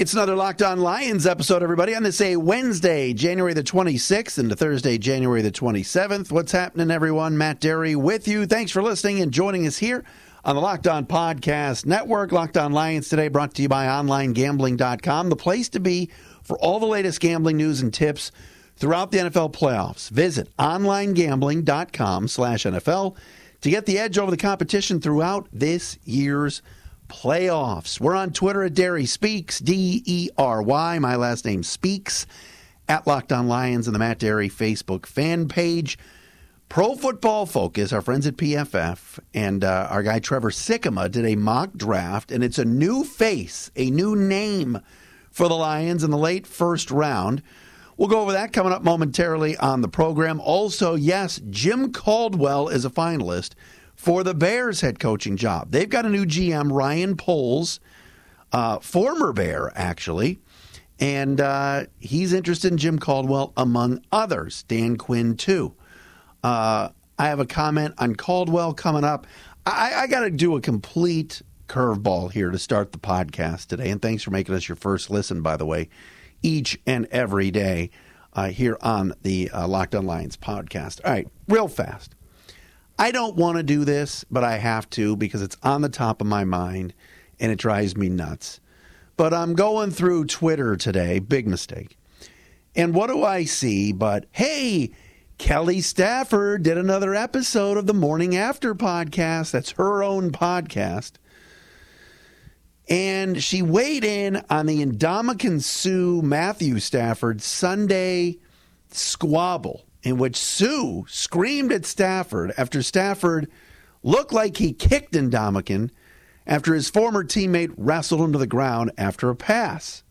It's another Locked On Lions episode, everybody, on this a Wednesday, January the 26th, and Thursday, January the 27th. What's happening, everyone? Matt Dery with you. Thanks for listening and joining us here on the Locked On Podcast Network. Locked On Lions today brought to you by OnlineGambling.com, the place to be for all the latest gambling news and tips throughout the NFL playoffs. Visit OnlineGambling.com slash NFL to get the edge over the competition throughout this year's playoffs. We're on Twitter at Dery Speaks, D E R Y. My last name Speaks at Locked On Lions and the Matt Dery Facebook fan page. Pro Football Focus, our friends at PFF, and uh, our guy Trevor Sikkema did a mock draft, and it's a new face, a new name for the Lions in the late first round. We'll go over that coming up momentarily on the program. Also, yes, Jim Caldwell is a finalist for the Bears head coaching job. They've got a new GM, Ryan Poles, uh, former Bear, actually. And uh, he's interested in Jim Caldwell, among others. Dan Quinn, too. Uh, I have a comment on Caldwell coming up. I, I got to do a complete curveball here to start the podcast today. And thanks for making us your first listen, by the way, each and every day uh, here on the uh, Locked On Lions podcast. All right, real fast. I don't want to do this, but I have to because it's on the top of my mind and it drives me nuts. But I'm going through Twitter today, big mistake. And what do I see but, hey, Kelly Stafford did another episode of the Morning After podcast. That's her own podcast. And she weighed in on the Ndamukong Sue Matthew Stafford Sunday squabble in which Sue screamed at Stafford after Stafford looked like he kicked Ndamukong after his former teammate wrestled him to the ground after a pass.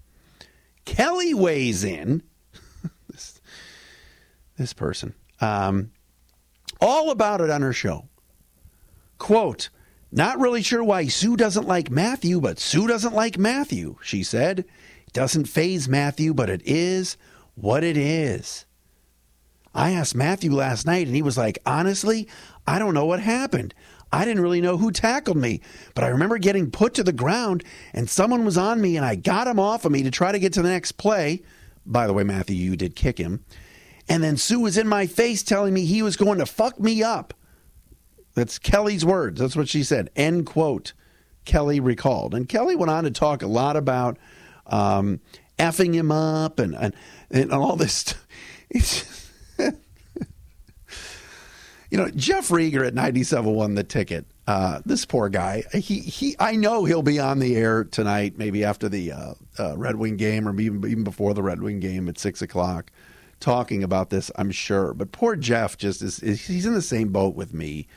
Kelly weighs in, this, this person, um, all about it on her show. Quote, not really sure why Sue doesn't like Matthew, but Sue doesn't like Matthew, she said. It doesn't phase Matthew, but it is what it is. I asked Matthew last night, and he was like, honestly, I don't know what happened. I didn't really know who tackled me, but I remember getting put to the ground, and someone was on me, and I got him off of me to try to get to the next play. By the way, Matthew, you did kick him. And then Sue was in my face telling me he was going to fuck me up. That's Kelly's words. That's what she said. End quote. Kelly recalled. And Kelly went on to talk a lot about um, effing him up and, and, and all this. It's you know, Jeff Riger at 97 won the ticket. Uh, this poor guy. He he. I know he'll be on the air tonight, maybe after the uh, uh, Red Wing game, or even even before the Red Wing game at six o'clock, talking about this. I'm sure. But poor Jeff just is, is. He's in the same boat with me.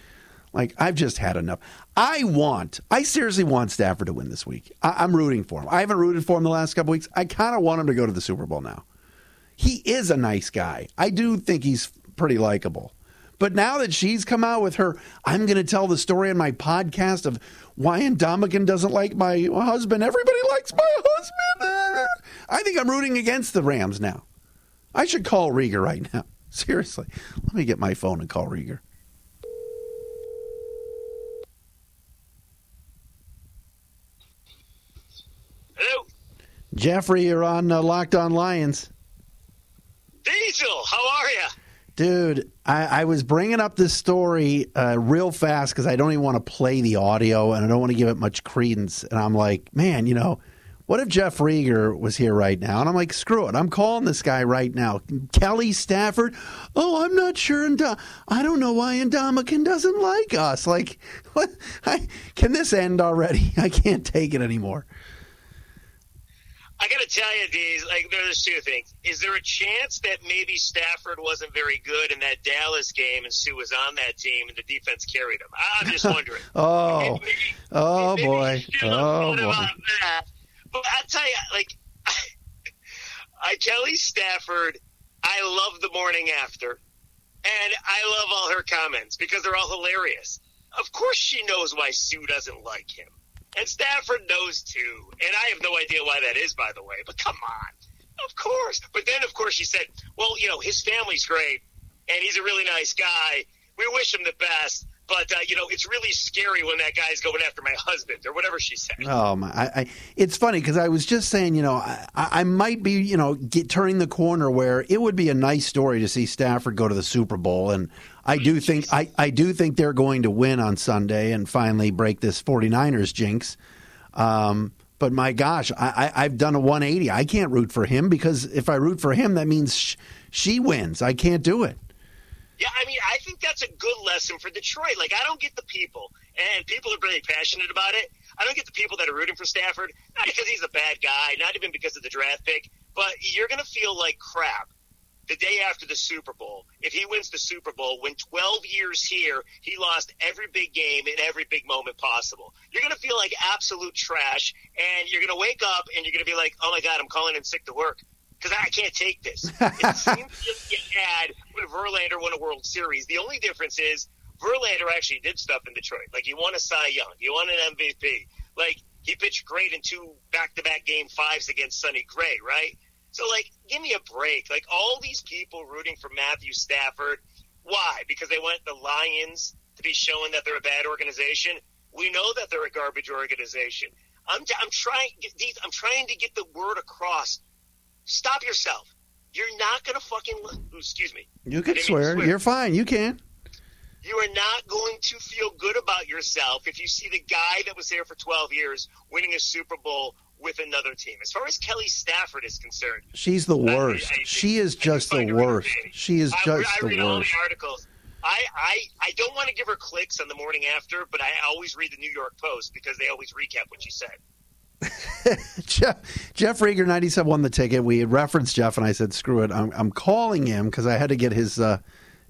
Like I've just had enough. I want. I seriously want Stafford to win this week. I, am rooting for him. I haven't rooted for him the last couple weeks. I kind of want him to go to the Super Bowl now. He is a nice guy. I do think he's pretty likable. But now that she's come out with her, I'm going to tell the story on my podcast of why Ndamukong doesn't like my husband. Everybody likes my husband. I think I'm rooting against the Rams now. I should call Riger right now. Seriously. Let me get my phone and call Riger. Hello. Jeffrey, you're on uh, Locked On Lions. Diesel, how are you? Dude, I, I, was bringing up this story uh, real fast because I don't even want to play the audio and I don't want to give it much credence. And I'm like, man, you know, what if Jeff Riger was here right now? And I'm like, screw it. I'm calling this guy right now. Kelly Stafford. Oh, I'm not sure. And I don't know why Ndamukong doesn't like us. Like, what? I, can this end already? I can't take it anymore. I got to tell you, Deez, like there's two things. Is there a chance that maybe Stafford wasn't very good in that Dallas game and Sue was on that team and the defense carried him? I'm just wondering. oh, maybe, oh maybe boy, oh boy. But I tell you, like, I Kelly Stafford, I love the morning after. And I love all her comments because they're all hilarious. Of course, she knows why Sue doesn't like him. And Stafford knows too. And I have no idea why that is, by the way. But come on. Of course. But then, of course, she said, well, you know, his family's great and he's a really nice guy. We wish him the best. But uh, you know, it's really scary when that guy's going after my husband or whatever she said. Oh my! I, I, it's funny because I was just saying, you know, I, I might be, you know, get, turning the corner where it would be a nice story to see Stafford go to the Super Bowl, and I do think I, I do think they're going to win on Sunday and finally break this 49ers jinx. Um, but my gosh, I, I, have done a 180. I can't root for him because if I root for him, that means sh- she wins. I can't do it. Yeah, I mean, I think that's a good lesson for Detroit. Like, I don't get the people, and people are really passionate about it. I don't get the people that are rooting for Stafford, not because he's a bad guy, not even because of the draft pick, but you're going to feel like crap the day after the Super Bowl, if he wins the Super Bowl, when 12 years here, he lost every big game in every big moment possible. You're going to feel like absolute trash, and you're going to wake up and you're going to be like, oh my God, I'm calling in sick to work because I can't take this. It seems to get had when Verlander won a World Series. The only difference is Verlander actually did stuff in Detroit. Like, he won a Cy Young, he won an MVP. Like, he pitched great in two back to back game fives against Sonny Gray, right? So, like, give me a break. Like, all these people rooting for Matthew Stafford, why? Because they want the Lions to be showing that they're a bad organization. We know that they're a garbage organization. I'm, I'm trying. I'm trying to get the word across. Stop yourself. You're not gonna fucking. Excuse me. You can swear. swear. You're fine. You can. You are not going to feel good about yourself if you see the guy that was there for 12 years winning a Super Bowl with another team. As far as Kelly Stafford is concerned, she's the worst. I, I, she is just the worst. She is just I, I read the worst. All the articles. I, I, I don't want to give her clicks on the morning after, but I always read the New York Post because they always recap what she said. Jeff, Jeff Riger, 97 won the ticket. We had referenced Jeff, and I said, screw it. I'm, I'm calling him because I had to get his uh,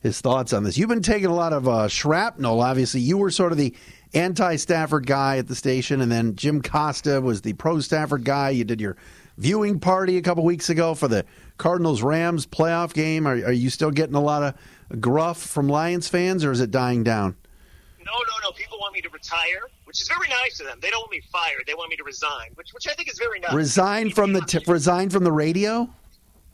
his thoughts on this. You've been taking a lot of uh, shrapnel, obviously. You were sort of the anti Stafford guy at the station, and then Jim Costa was the pro Stafford guy. You did your viewing party a couple weeks ago for the Cardinals Rams playoff game. Are, are, you still getting a lot of gruff from Lions fans, or is it dying down? No, no, no. People want me to retire, which is very nice of them. They don't want me fired. They want me to resign, which which I think is very nice. Resign from the t- resign from the radio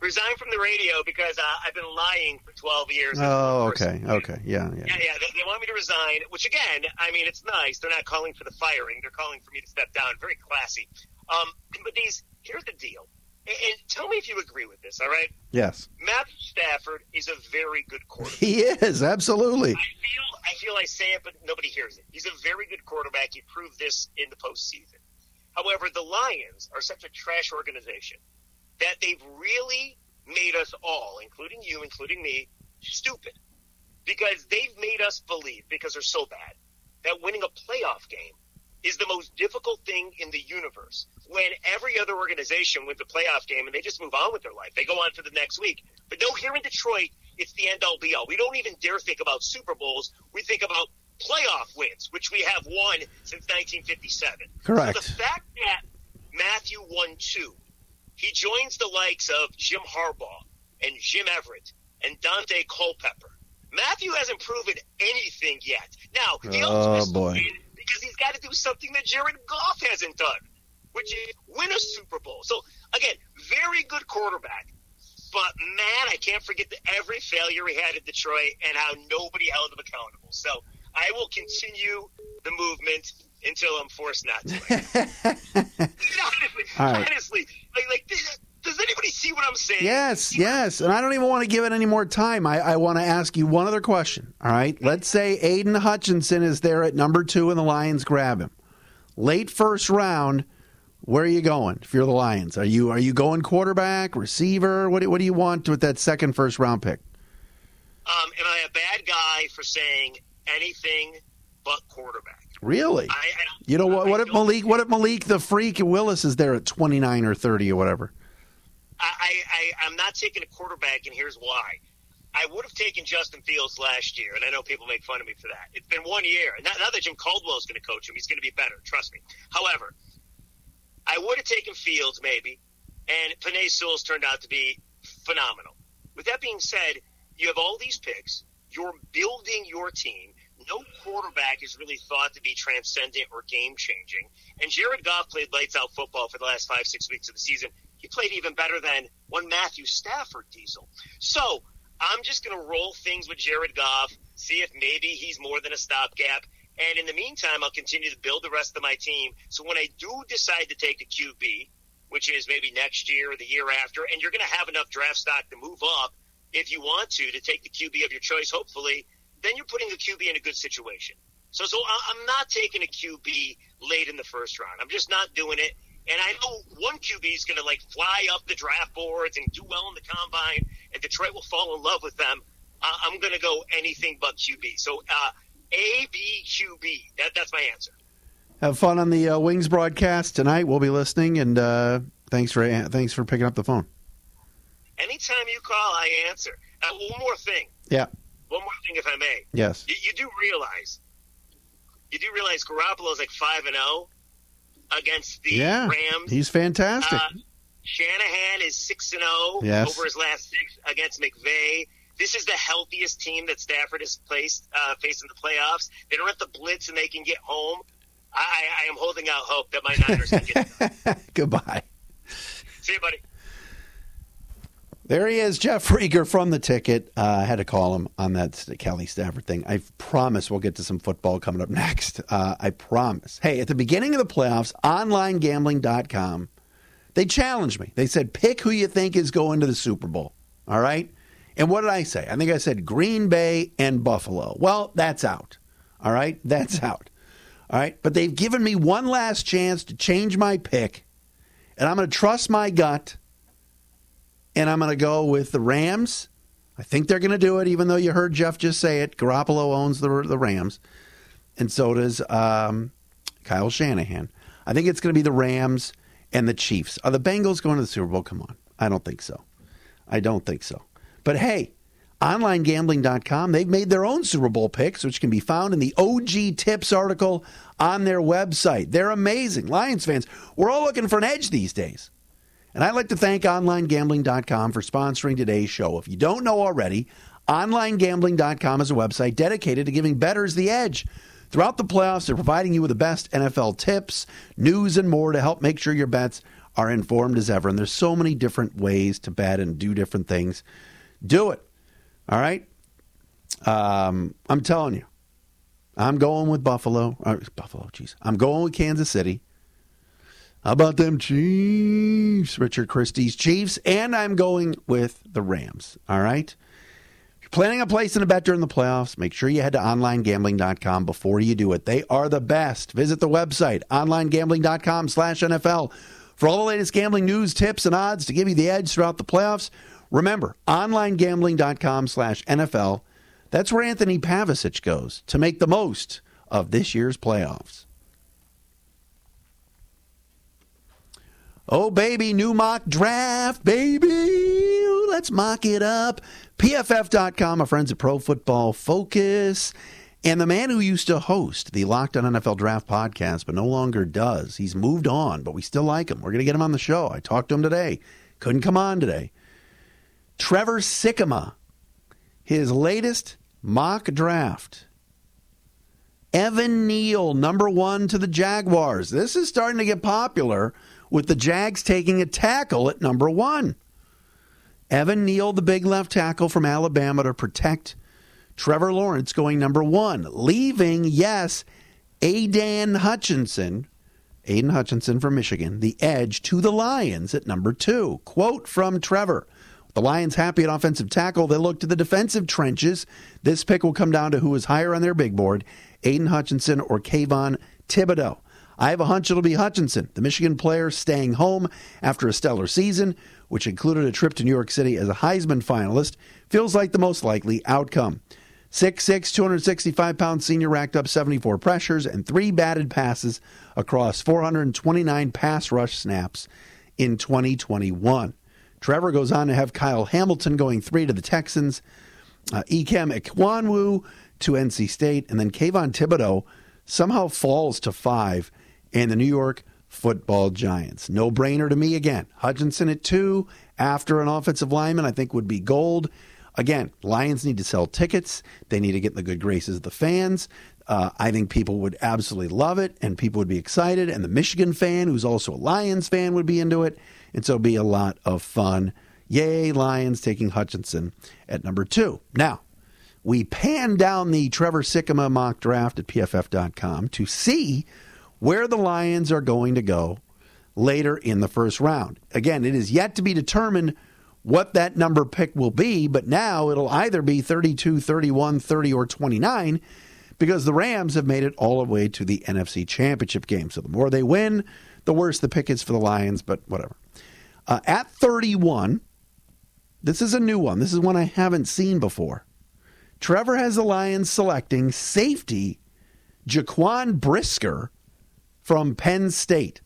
resigned from the radio because uh, I've been lying for 12 years. Oh, okay, okay, yeah, yeah. Yeah, yeah they, they, want me to resign, which again, I mean, it's nice. They're not calling for the firing. They're calling for me to step down. Very classy. Um, but these, here's the deal. And, and tell me if you agree with this, all right? Yes. Matthew Stafford is a very good quarterback. He is, absolutely. I feel, I feel I say it, but nobody hears it. He's a very good quarterback. He proved this in the postseason. However, the Lions are such a trash organization that they've really made us all, including you, including me, stupid. Because they've made us believe, because they're so bad, that winning a playoff game is the most difficult thing in the universe. When every other organization wins a playoff game and they just move on with their life, they go on to the next week. But no, here in Detroit, it's the end all be all. We don't even dare think about Super Bowls. We think about playoff wins, which we have won since 1957. Correct. So the fact that Matthew won two, he joins the likes of Jim Harbaugh and Jim Everett and Daunte Culpepper. Matthew hasn't proven anything yet. Now, he oh, boy. because he's got to do something that Jared Goff hasn't done, which is win a Super Bowl. So, again, very good quarterback. But, man, I can't forget the, every failure he had at Detroit and how nobody held him accountable. So, I will continue the movement until I'm forced not to. honestly, right. honestly, like, like does anybody see what I'm saying? Yes, yes. And I don't even want to give it any more time. I, I want to ask you one other question. All right. Let's say Aiden Hutchinson is there at number two and the Lions grab him. Late first round, where are you going if you're the Lions? Are you are you going quarterback, receiver? What do, what do you want with that second first round pick? Um, am I a bad guy for saying anything but quarterback? Really? I, I you know what? What if Malik? What if Malik the Freak Willis is there at twenty nine or thirty or whatever? I, I I'm not taking a quarterback, and here's why. I would have taken Justin Fields last year, and I know people make fun of me for that. It's been one year, and now, now that Jim Caldwell is going to coach him, he's going to be better. Trust me. However, I would have taken Fields maybe, and Penei Sewell's turned out to be phenomenal. With that being said, you have all these picks. you're building your team. No quarterback is really thought to be transcendent or game changing. And Jared Goff played lights out football for the last five, six weeks of the season. He played even better than one Matthew Stafford diesel. So I'm just going to roll things with Jared Goff, see if maybe he's more than a stopgap. And in the meantime, I'll continue to build the rest of my team. So when I do decide to take a QB, which is maybe next year or the year after, and you're going to have enough draft stock to move up if you want to, to take the QB of your choice, hopefully, then you're putting the QB in a good situation. So, so I'm not taking a QB late in the first round. I'm just not doing it. And I know one QB is going to like fly up the draft boards and do well in the combine, and Detroit will fall in love with them. Uh, I'm going to go anything but QB. So uh, A B Q B. That, that's my answer. Have fun on the uh, Wings broadcast tonight. We'll be listening, and uh, thanks for thanks for picking up the phone. Anytime you call, I answer. Uh, one more thing. Yeah. One more thing, if I may. Yes. You, you do realize, you do realize Garoppolo is like five and zero oh against the yeah, Rams. He's fantastic. Uh, Shanahan is six and zero oh yes. over his last six against McVay. This is the healthiest team that Stafford has placed uh, faced in the playoffs. They don't have to blitz and they can get home. I, I am holding out hope that my Niners can get. Home. Goodbye. See you, buddy. There he is, Jeff Riger from the ticket. Uh, I had to call him on that Kelly Stafford thing. I promise we'll get to some football coming up next. Uh, I promise. Hey, at the beginning of the playoffs, onlinegambling.com, they challenged me. They said, pick who you think is going to the Super Bowl. All right? And what did I say? I think I said Green Bay and Buffalo. Well, that's out. All right? That's out. All right? But they've given me one last chance to change my pick, and I'm going to trust my gut and I'm going to go with the Rams. I think they're going to do it, even though you heard Jeff just say it. Garoppolo owns the the Rams, and so does um, Kyle Shanahan. I think it's going to be the Rams and the Chiefs. Are the Bengals going to the Super Bowl? Come on, I don't think so. I don't think so. But hey, OnlineGambling.com, they've made their own Super Bowl picks, which can be found in the OG Tips article on their website. They're amazing. Lions fans, we're all looking for an edge these days. And I'd like to thank OnlineGambling.com for sponsoring today's show. If you don't know already, OnlineGambling.com is a website dedicated to giving bettors the edge. Throughout the playoffs, they're providing you with the best NFL tips, news, and more to help make sure your bets are informed as ever. And there's so many different ways to bet and do different things. Do it. All right? Um, I'm telling you, I'm going with Buffalo. Uh, Buffalo, jeez. I'm going with Kansas City. How about them Chiefs? Richard Christie's Chiefs. And I'm going with the Rams. All right? If you're planning a place placing a bet during the playoffs, make sure you head to onlinegambling.com before you do it. They are the best. Visit the website, onlinegambling.com slash NFL. For all the latest gambling news, tips, and odds to give you the edge throughout the playoffs, remember, onlinegambling.com slash NFL. That's where Anthony Pavicic goes to make the most of this year's playoffs. Oh, baby, new mock draft, baby. Let's mock it up. PFF.com, our friends at Pro Football Focus. And the man who used to host the Locked on NFL Draft podcast, but no longer does. He's moved on, but we still like him. We're going to get him on the show. I talked to him today. Couldn't come on today. Trevor Sikkema, his latest mock draft. Evan Neal, number one to the Jaguars. This is starting to get popular with the Jags taking a tackle at number one. Evan Neal, the big left tackle from Alabama, to protect Trevor Lawrence going number one, leaving, yes, Aidan Hutchinson, Aidan Hutchinson from Michigan, the edge to the Lions at number two. Quote from Trevor. The Lions happy at offensive tackle. They look to the defensive trenches. This pick will come down to who is higher on their big board, Aidan Hutchinson or Kayvon Thibodeaux. I have a hunch it'll be Hutchinson, the Michigan player staying home after a stellar season, which included a trip to New York City as a Heisman finalist, feels like the most likely outcome. 6'6, 265 pound senior racked up 74 pressures and three batted passes across 429 pass rush snaps in 2021. Trevor goes on to have Kyle Hamilton going three to the Texans, uh, Ikem Ekwonu to NC State, and then Kayvon Thibodeaux somehow falls to five and the New York football giants. No brainer to me again. Hutchinson at two after an offensive lineman, I think would be gold. again, Lions need to sell tickets. They need to get in the good graces of the fans. Uh, I think people would absolutely love it and people would be excited. And the Michigan fan, who's also a Lions fan, would be into it. And so it'd be a lot of fun. Yay, Lions taking Hutchinson at number two. Now, we pan down the Trevor Sikkema mock draft at pff.com to see where the Lions are going to go later in the first round. Again, it is yet to be determined what that number pick will be, but now it'll either be 32, 31, 30, or 29 because the Rams have made it all the way to the NFC Championship game. So the more they win, the worse the pick is for the Lions, but whatever. Uh, at 31, this is a new one. This is one I haven't seen before. Trevor has the Lions selecting safety Jaquan Brisker from Penn State.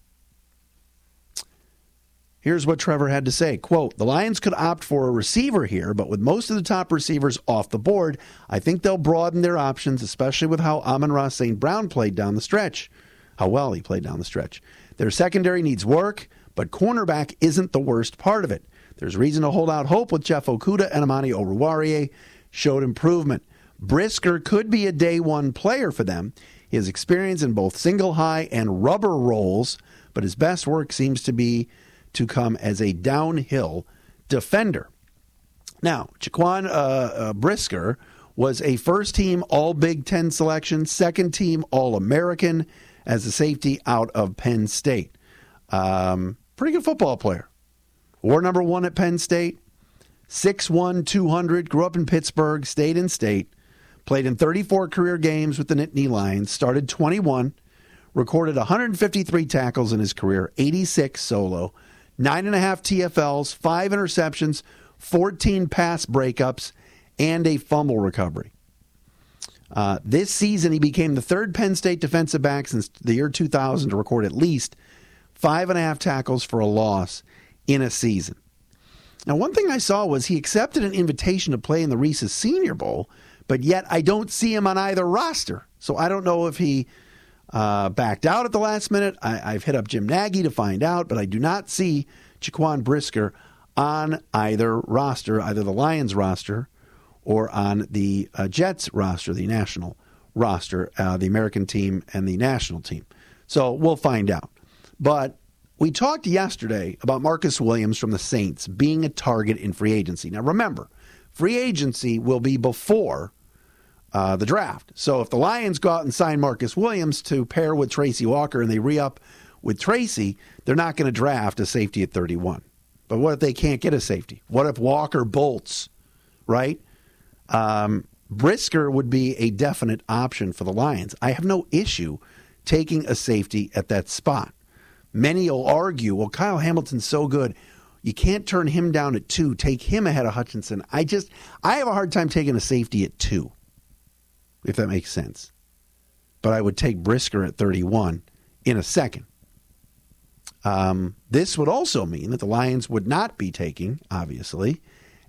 Here's what Trevor had to say. Quote, the Lions could opt for a receiver here, but with most of the top receivers off the board, I think they'll broaden their options, especially with how Amon-Ra St. Brown played down the stretch. How well he played down the stretch. Their secondary needs work, but cornerback isn't the worst part of it. There's reason to hold out hope with Jeff Okudah and Amani Oruwariye showed improvement. Brisker could be a day one player for them. His experience in both single high and robber roles, but his best work seems to be to come as a downhill defender. Now, Jaquan uh, uh, Brisker was a first team All Big Ten selection, second team All American as a safety out of Penn State. Um, pretty good football player. War number one at Penn State, 6'1, 200, grew up in Pittsburgh, stayed in state, played in 34 career games with the Nittany Lions, started 21, recorded 153 tackles in his career, 86 solo, nine and a half TFLs, five interceptions, 14 pass breakups, and a fumble recovery. Uh, this season, he became the third Penn State defensive back since the year 2000 to record at least five and a half tackles for a loss in a season. Now, one thing I saw was he accepted an invitation to play in the Reese's Senior Bowl, but yet I don't see him on either roster. So I don't know if he uh, backed out at the last minute. I, have hit up Jim Nagy to find out, but I do not see Jaquan Brisker on either roster, either the Lions roster or on the uh, Jets roster, the national roster, uh, the American team and the national team. So we'll find out. But we talked yesterday about Marcus Williams from the Saints being a target in free agency. Now remember, free agency will be before uh, the draft. So if the Lions go out and sign Marcus Williams to pair with Tracy Walker and they re up with Tracy, they're not going to draft a safety at 31. But what if they can't get a safety? What if Walker bolts, right? Um, Brisker would be a definite option for the Lions. I have no issue taking a safety at that spot. Many will argue, well, Kyle Hamilton's so good. You can't turn him down at two. Take him ahead of Hutchinson. I just, I have a hard time taking a safety at two if that makes sense. But I would take Brisker at 31 in a second. Um, this would also mean that the Lions would not be taking, obviously,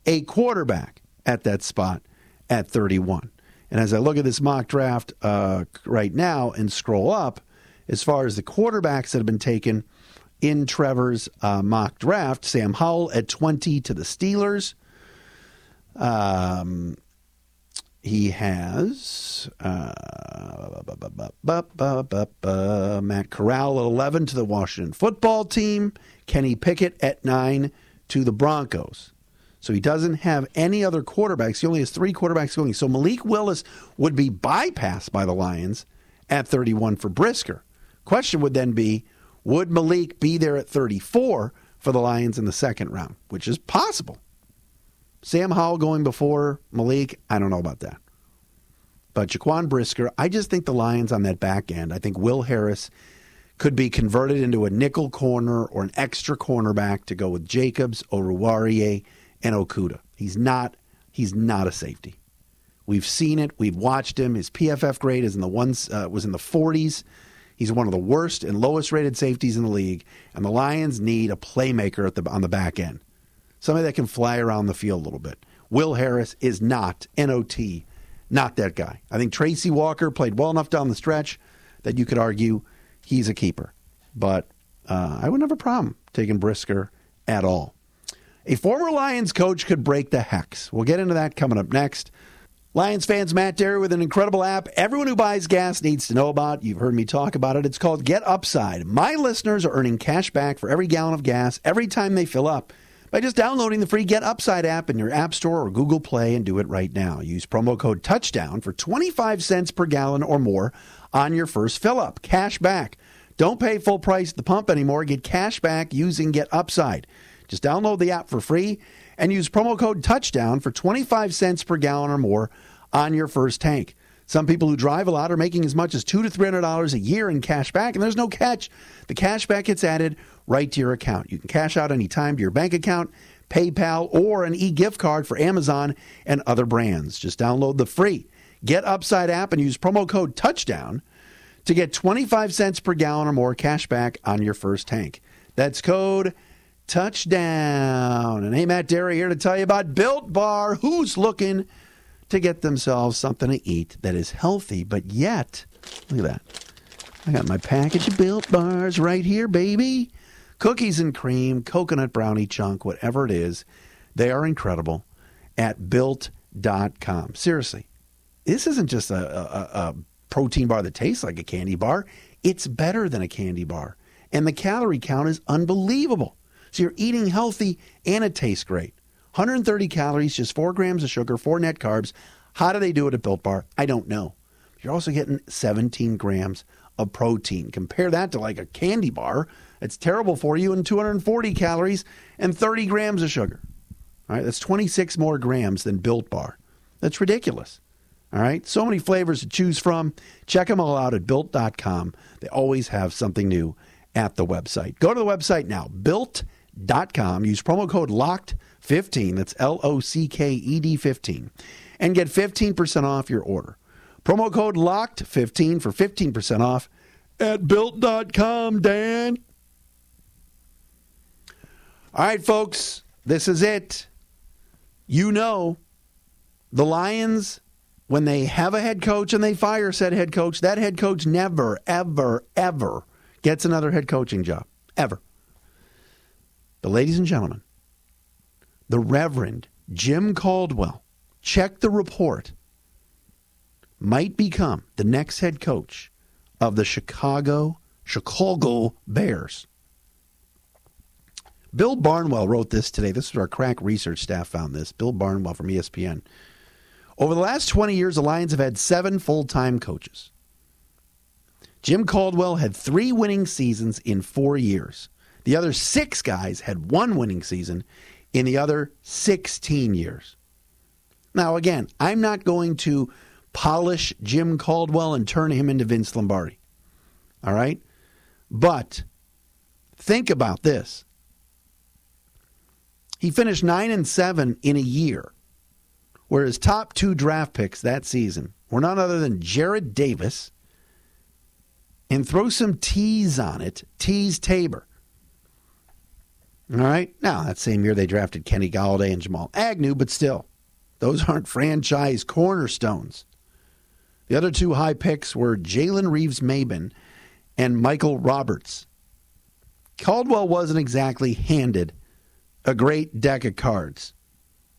a quarterback at that spot at 31. And as I look at this mock draft uh, right now and scroll up, as far as the quarterbacks that have been taken in Trevor's uh, mock draft, Sam Howell at 20 to the Steelers. Um, he has uh, Matt Corral at 11 to the Washington football team, Kenny Pickett at 9 to the Broncos. So he doesn't have any other quarterbacks. He only has three quarterbacks going. So Malik Willis would be bypassed by the Lions at 31 for Brisker. Question would then be would Malik be there at 34 for the Lions in the second round, which is possible. Sam Howell going before Malik, I don't know about that. But Jaquan Brisker, I just think the Lions on that back end, I think Will Harris could be converted into a nickel corner or an extra cornerback to go with Jacobs, Oruwariye, and Okudah. He's not he's not a safety. We've seen it. We've watched him. His PFF grade is in the ones uh, was in the 40s. He's one of the worst and lowest rated safeties in the league, and the Lions need a playmaker at the on the back end somebody that can fly around the field a little bit. Will Harris is not NOT, not that guy. I think Tracy Walker played well enough down the stretch that you could argue he's a keeper. But uh, I wouldn't have a problem taking Brisker at all. A former Lions coach could break the hex. We'll get into that coming up next. Lions fans, Matt Dery with an incredible app everyone who buys gas needs to know about. You've heard me talk about it. It's called Get Upside. My listeners are earning cash back for every gallon of gas every time they fill up by just downloading the free Get Upside app in your App Store or Google Play and do it right now. Use promo code Touchdown for 25 cents per gallon or more on your first fill up. Cash back. Don't pay full price at the pump anymore. Get cash back using Get Upside. Just download the app for free and use promo code touchdown for 25 cents per gallon or more on your first tank. Some people who drive a lot are making as much as two to three hundred dollars a year in cash back, and there's no catch. The cash back gets added right to your account. You can cash out anytime to your bank account, PayPal, or an e-gift card for Amazon and other brands. Just download the free Get Upside app and use promo code touchdown to get 25 cents per gallon or more cash back on your first tank. That's code touchdown. And hey, Matt Dery here to tell you about Built Bar. Who's looking to get themselves something to eat that is healthy, but yet, look at that. I got my package of Built Bars right here, baby. Cookies and cream, coconut brownie chunk, whatever it is, they are incredible at built.com. Seriously, this isn't just a, a, a protein bar that tastes like a candy bar. It's better than a candy bar. And the calorie count is unbelievable. So you're eating healthy and it tastes great. 130 calories, just four grams of sugar, four net carbs. How do they do it at Built Bar? I don't know. You're also getting 17 grams of protein. Compare that to like a candy bar. It's terrible for you and 240 calories and 30 grams of sugar. All right, that's 26 more grams than Built Bar. That's ridiculous. All right, so many flavors to choose from. Check them all out at built.com. They always have something new at the website. Go to the website now, built.com com. Use promo code LOCKED15, that's L O C K E D 15, and get 15% off your order. Promo code LOCKED15 for 15% off at built.com, Dan. All right, folks, this is it. You know, the Lions, when they have a head coach and they fire said head coach, that head coach never, ever, ever gets another head coaching job. Ever. But, ladies and gentlemen, the Reverend Jim Caldwell, check the report, might become the next head coach of the Chicago Chicago Bears. Bill Barnwell wrote this today. This is our crack research staff found this. Bill Barnwell from ESPN. Over the last 20 years, the Lions have had seven full time coaches. Jim Caldwell had three winning seasons in four years. The other six guys had one winning season in the other 16 years. Now, again, I'm not going to polish Jim Caldwell and turn him into Vince Lombardi. All right? But think about this. He finished 9 and 7 in a year, where his top two draft picks that season were none other than Jarrad Davis and throw some T's on it, Teez Tabor. All right. Now, that same year they drafted Kenny Golladay and Jamal Agnew, but still, those aren't franchise cornerstones. The other two high picks were Jalen Reeves-Maybin and Michael Roberts. Caldwell wasn't exactly handed a great deck of cards,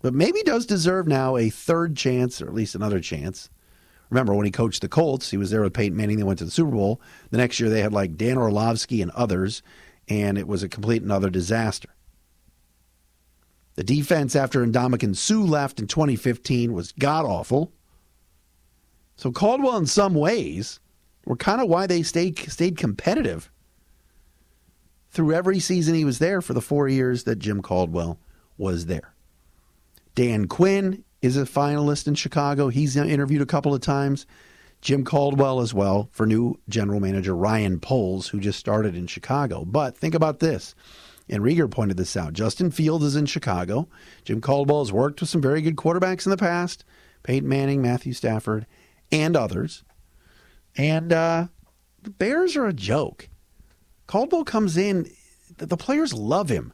but maybe does deserve now a third chance, or at least another chance. Remember when he coached the Colts, he was there with Peyton Manning. They went to the Super Bowl. The next year they had like Dan Orlovsky and others and it was a complete and utter disaster. The defense after Ndamukong Suh left in 2015 was god awful. So Caldwell, in some ways, were kind of why they stayed stayed competitive through every season he was there for the four years that Jim Caldwell was there. Dan Quinn is a finalist in Chicago. He's interviewed a couple of times. Jim Caldwell as well for new general manager Ryan Poles, who just started in Chicago. But think about this. And Riger pointed this out. Justin Fields is in Chicago. Jim Caldwell has worked with some very good quarterbacks in the past Peyton Manning, Matthew Stafford, and others. And uh, the Bears are a joke. Caldwell comes in, the players love him.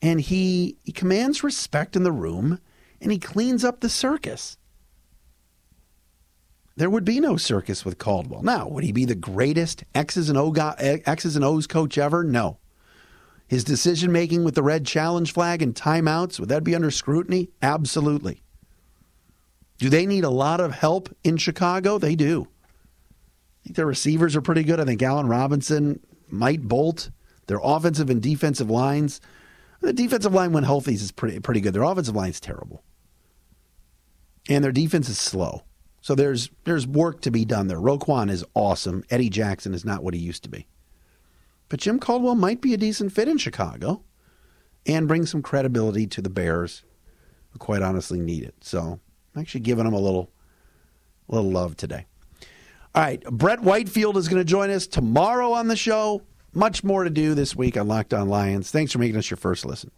And he, he commands respect in the room and he cleans up the circus there would be no circus with Caldwell. Now, would he be the greatest X's and, o X's and O's coach ever? No. His decision making with the red challenge flag and timeouts, would that be under scrutiny? Absolutely. Do they need a lot of help in Chicago? They do. I think their receivers are pretty good. I think Allen Robinson might bolt. Their offensive and defensive lines. The defensive line, when healthy, is pretty pretty good. Their offensive line is terrible, and their defense is slow. So there's there's work to be done there. Roquan is awesome. Eddie Jackson is not what he used to be, but Jim Caldwell might be a decent fit in Chicago, and bring some credibility to the Bears, who quite honestly need it. So Actually giving them a little little love today. All right, Brett Whitefield is going to join us tomorrow on the show. Much more to do this week on Locked On Lions. Thanks for making us your first listen.